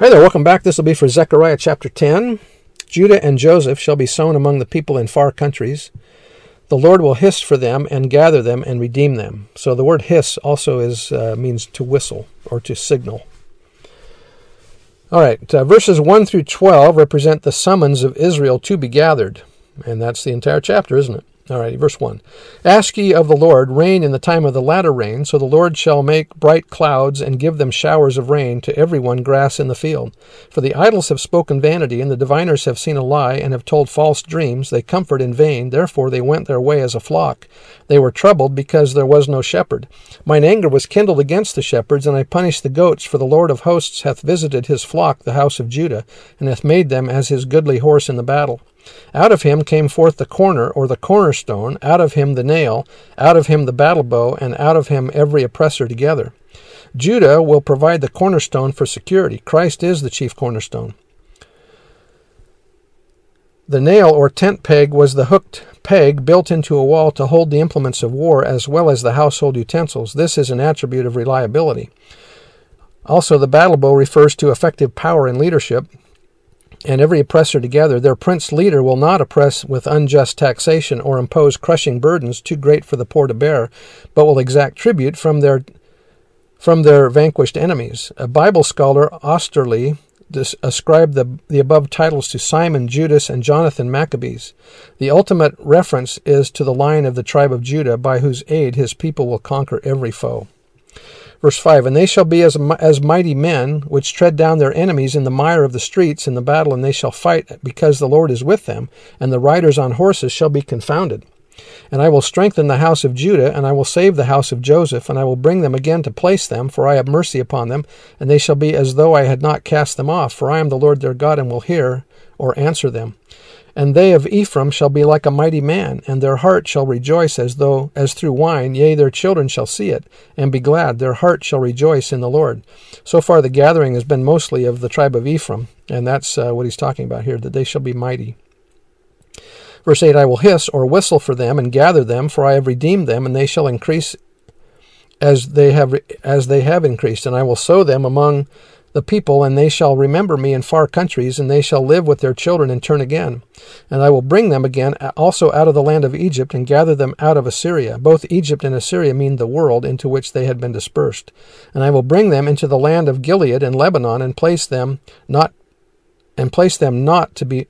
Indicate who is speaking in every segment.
Speaker 1: Hi there, welcome back. This will be for Zechariah chapter 10. Judah and Joseph shall be sown among the people in far countries. The Lord will hiss for them and gather them and redeem them. So the word hiss also is uh, means to whistle or to signal. All right, uh, verses 1 through 12 represent the summons of Israel to be gathered. And that's the entire chapter, isn't it? All right, verse 1. Ask ye of the Lord rain in the time of the latter rain, so the Lord shall make bright clouds and give them showers of rain to every one grass in the field. For the idols have spoken vanity, and the diviners have seen a lie, and have told false dreams. They comfort in vain, therefore they went their way as a flock. They were troubled because there was no shepherd. Mine anger was kindled against the shepherds, and I punished the goats, for the Lord of hosts hath visited his flock, the house of Judah, and hath made them as his goodly horse in the battle. Out of him came forth the corner, or the cornerstone, out of him the nail, out of him the battle bow, and out of him every oppressor together. Judah will provide the cornerstone for security. Christ is the chief cornerstone. The nail or tent peg was the hooked peg built into a wall to hold the implements of war as well as the household utensils. This is an attribute of reliability. Also, the battle bow refers to effective power and leadership and every oppressor together, their prince leader will not oppress with unjust taxation or impose crushing burdens too great for the poor to bear, but will exact tribute from their from their vanquished enemies. A Bible scholar, Oesterley, ascribed the, the above titles to Simon, Judas, and Jonathan Maccabees. The ultimate reference is to the line of the tribe of Judah, by whose aid his people will conquer every foe. Verse 5 And they shall be as, as mighty men, which tread down their enemies in the mire of the streets in the battle, and they shall fight because the Lord is with them, and the riders on horses shall be confounded. And I will strengthen the house of Judah, and I will save the house of Joseph, and I will bring them again to place them, for I have mercy upon them, and they shall be as though I had not cast them off, for I am the Lord their God, and will hear or answer them. And they of Ephraim shall be like a mighty man, and their heart shall rejoice as though as through wine, yea, their children shall see it, and be glad, their heart shall rejoice in the Lord. So far the gathering has been mostly of the tribe of Ephraim, and that's uh, what he's talking about here, that they shall be mighty. Verse 8 I will hiss or whistle for them and gather them, for I have redeemed them, and they shall increase as they have as they have increased, and I will sow them among the people, and they shall remember me in far countries, and they shall live with their children and turn again. And I will bring them again also out of the land of Egypt, and gather them out of Assyria. Both Egypt and Assyria mean the world into which they had been dispersed. And I will bring them into the land of Gilead and Lebanon, and place them not and place them not to be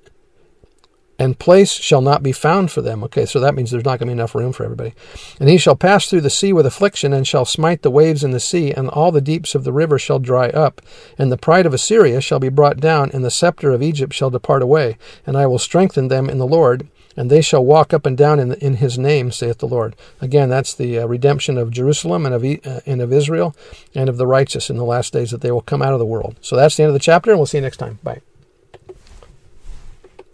Speaker 1: and place shall not be found for them. Okay, so that means there's not going to be enough room for everybody. And he shall pass through the sea with affliction, and shall smite the waves in the sea, and all the deeps of the river shall dry up. And the pride of Assyria shall be brought down, and the scepter of Egypt shall depart away. And I will strengthen them in the Lord, and they shall walk up and down in, the, in his name, saith the Lord. Again, that's the uh, redemption of Jerusalem and of, uh, and of Israel and of the righteous in the last days that they will come out of the world. So that's the end of the chapter, and we'll see you next time. Bye.